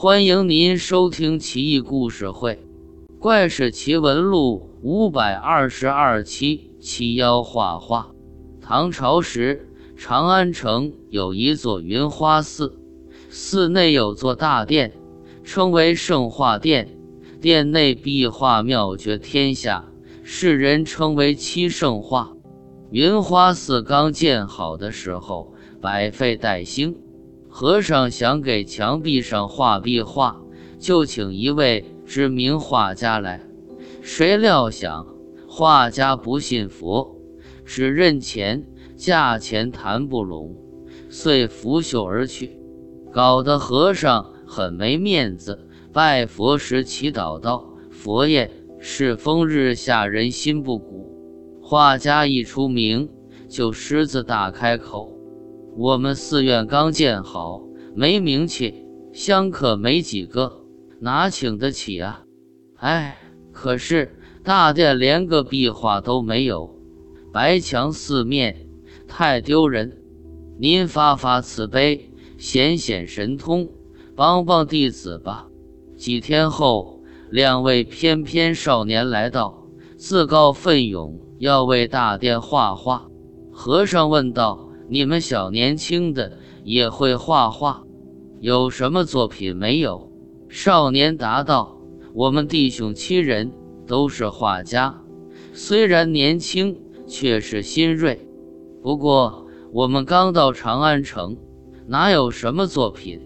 欢迎您收听《奇异故事会·怪事奇闻录》五百二十二期。七妖画画。唐朝时，长安城有一座云花寺，寺内有座大殿，称为圣化殿。殿内壁画妙绝天下，世人称为七圣画。云花寺刚建好的时候，百废待兴。和尚想给墙壁上画壁画，就请一位知名画家来。谁料想画家不信佛，只认钱，价钱谈不拢，遂拂袖而去，搞得和尚很没面子。拜佛时祈祷道：“佛爷，世风日下，人心不古。画家一出名，就狮子大开口。”我们寺院刚建好，没名气，香客没几个，哪请得起啊？哎，可是大殿连个壁画都没有，白墙四面，太丢人。您发发慈悲，显显神通，帮帮弟子吧。几天后，两位翩翩少年来到，自告奋勇要为大殿画画。和尚问道。你们小年轻的也会画画，有什么作品没有？少年答道：“我们弟兄七人都是画家，虽然年轻，却是新锐。不过我们刚到长安城，哪有什么作品？”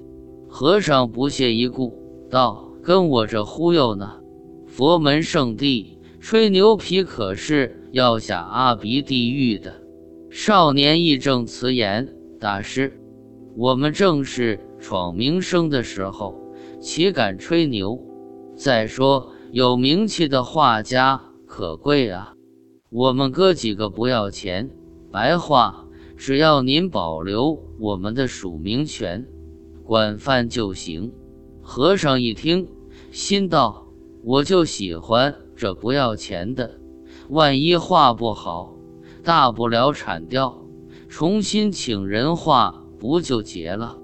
和尚不屑一顾道：“跟我这忽悠呢？佛门圣地，吹牛皮可是要下阿鼻地狱的。”少年义正辞严：“大师，我们正是闯名声的时候，岂敢吹牛？再说有名气的画家可贵啊！我们哥几个不要钱，白画，只要您保留我们的署名权，管饭就行。”和尚一听，心道：“我就喜欢这不要钱的，万一画不好。”大不了铲掉，重新请人画，不就结了？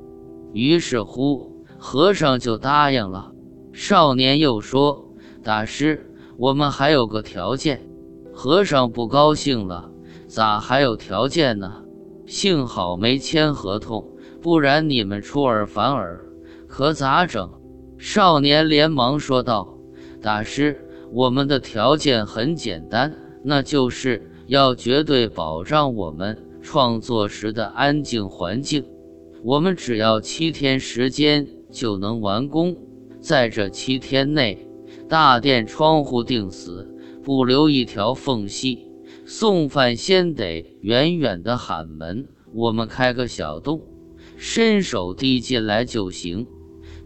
于是乎，和尚就答应了。少年又说：“大师，我们还有个条件。”和尚不高兴了：“咋还有条件呢？幸好没签合同，不然你们出尔反尔，可咋整？”少年连忙说道：“大师，我们的条件很简单，那就是……”要绝对保障我们创作时的安静环境，我们只要七天时间就能完工。在这七天内，大殿窗户钉死，不留一条缝隙。送饭先得远远的喊门，我们开个小洞，伸手递进来就行，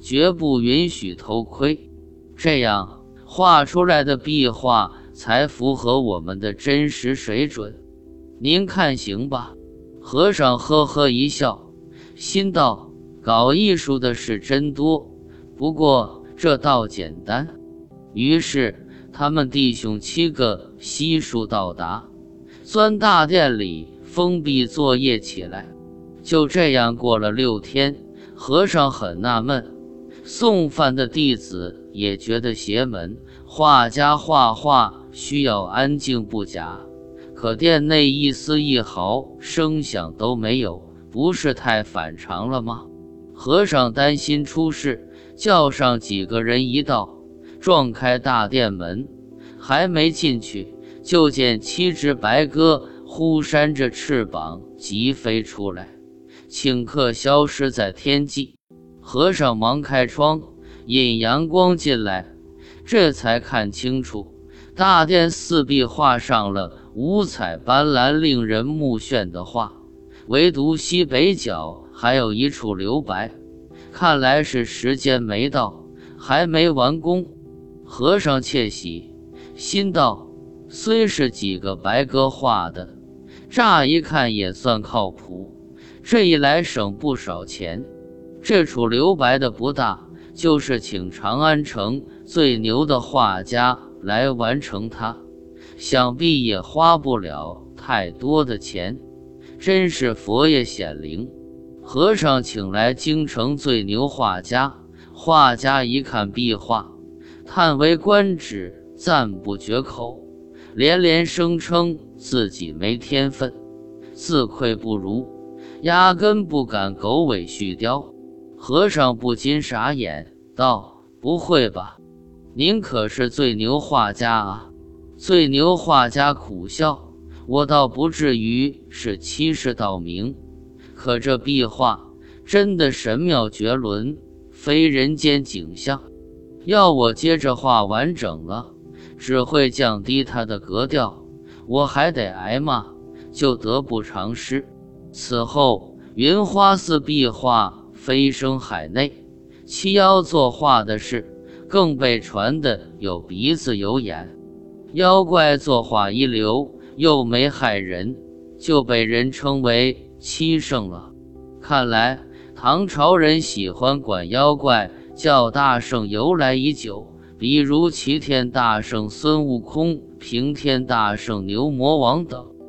绝不允许偷窥。这样画出来的壁画。才符合我们的真实水准，您看行吧？和尚呵呵一笑，心道：搞艺术的事真多，不过这倒简单。于是他们弟兄七个悉数到达，钻大殿里封闭作业起来。就这样过了六天，和尚很纳闷，送饭的弟子也觉得邪门。画家画画。需要安静不假，可殿内一丝一毫声响都没有，不是太反常了吗？和尚担心出事，叫上几个人一道，撞开大殿门，还没进去，就见七只白鸽忽扇着翅膀急飞出来，顷刻消失在天际。和尚忙开窗，引阳光进来，这才看清楚。大殿四壁画上了五彩斑斓、令人目眩的画，唯独西北角还有一处留白，看来是时间没到，还没完工。和尚窃喜，心道：虽是几个白鸽画的，乍一看也算靠谱。这一来省不少钱。这处留白的不大，就是请长安城最牛的画家。来完成它，想必也花不了太多的钱。真是佛爷显灵，和尚请来京城最牛画家，画家一看壁画，叹为观止，赞不绝口，连连声称自己没天分，自愧不如，压根不敢狗尾续貂。和尚不禁傻眼，道：“不会吧？您可是最牛画家啊！”最牛画家苦笑：“我倒不至于是欺世盗名，可这壁画真的神妙绝伦，非人间景象。要我接着画完整了，只会降低它的格调，我还得挨骂，就得不偿失。”此后，云花寺壁画飞升海内，七妖作画的事更被传的有鼻子有眼。妖怪作画一流，又没害人，就被人称为七圣了。看来唐朝人喜欢管妖怪叫大圣由来已久，比如齐天大圣孙悟空、平天大圣牛魔王等。